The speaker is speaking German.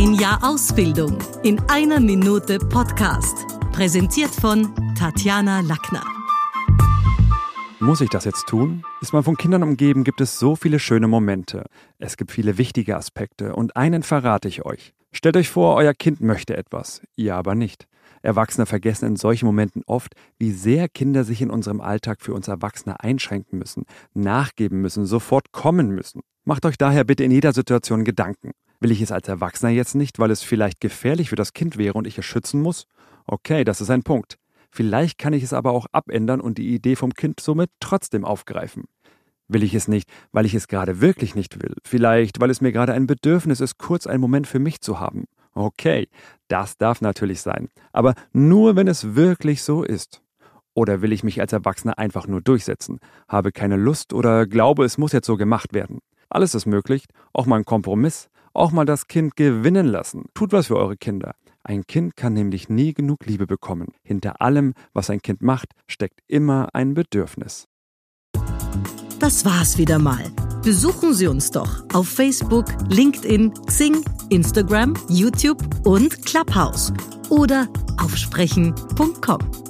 Ein Jahr Ausbildung in einer Minute Podcast. Präsentiert von Tatjana Lackner. Muss ich das jetzt tun? Ist man von Kindern umgeben, gibt es so viele schöne Momente. Es gibt viele wichtige Aspekte und einen verrate ich euch. Stellt euch vor, euer Kind möchte etwas, ihr aber nicht. Erwachsene vergessen in solchen Momenten oft, wie sehr Kinder sich in unserem Alltag für uns Erwachsene einschränken müssen, nachgeben müssen, sofort kommen müssen. Macht euch daher bitte in jeder Situation Gedanken. Will ich es als Erwachsener jetzt nicht, weil es vielleicht gefährlich für das Kind wäre und ich es schützen muss? Okay, das ist ein Punkt. Vielleicht kann ich es aber auch abändern und die Idee vom Kind somit trotzdem aufgreifen. Will ich es nicht, weil ich es gerade wirklich nicht will. Vielleicht, weil es mir gerade ein Bedürfnis ist, kurz einen Moment für mich zu haben. Okay, das darf natürlich sein. Aber nur, wenn es wirklich so ist. Oder will ich mich als Erwachsener einfach nur durchsetzen, habe keine Lust oder glaube, es muss jetzt so gemacht werden. Alles ist möglich, auch mal ein Kompromiss, auch mal das Kind gewinnen lassen. Tut was für eure Kinder. Ein Kind kann nämlich nie genug Liebe bekommen. Hinter allem, was ein Kind macht, steckt immer ein Bedürfnis. Das war's wieder mal. Besuchen Sie uns doch auf Facebook, LinkedIn, Xing, Instagram, YouTube und Clubhouse oder auf sprechen.com.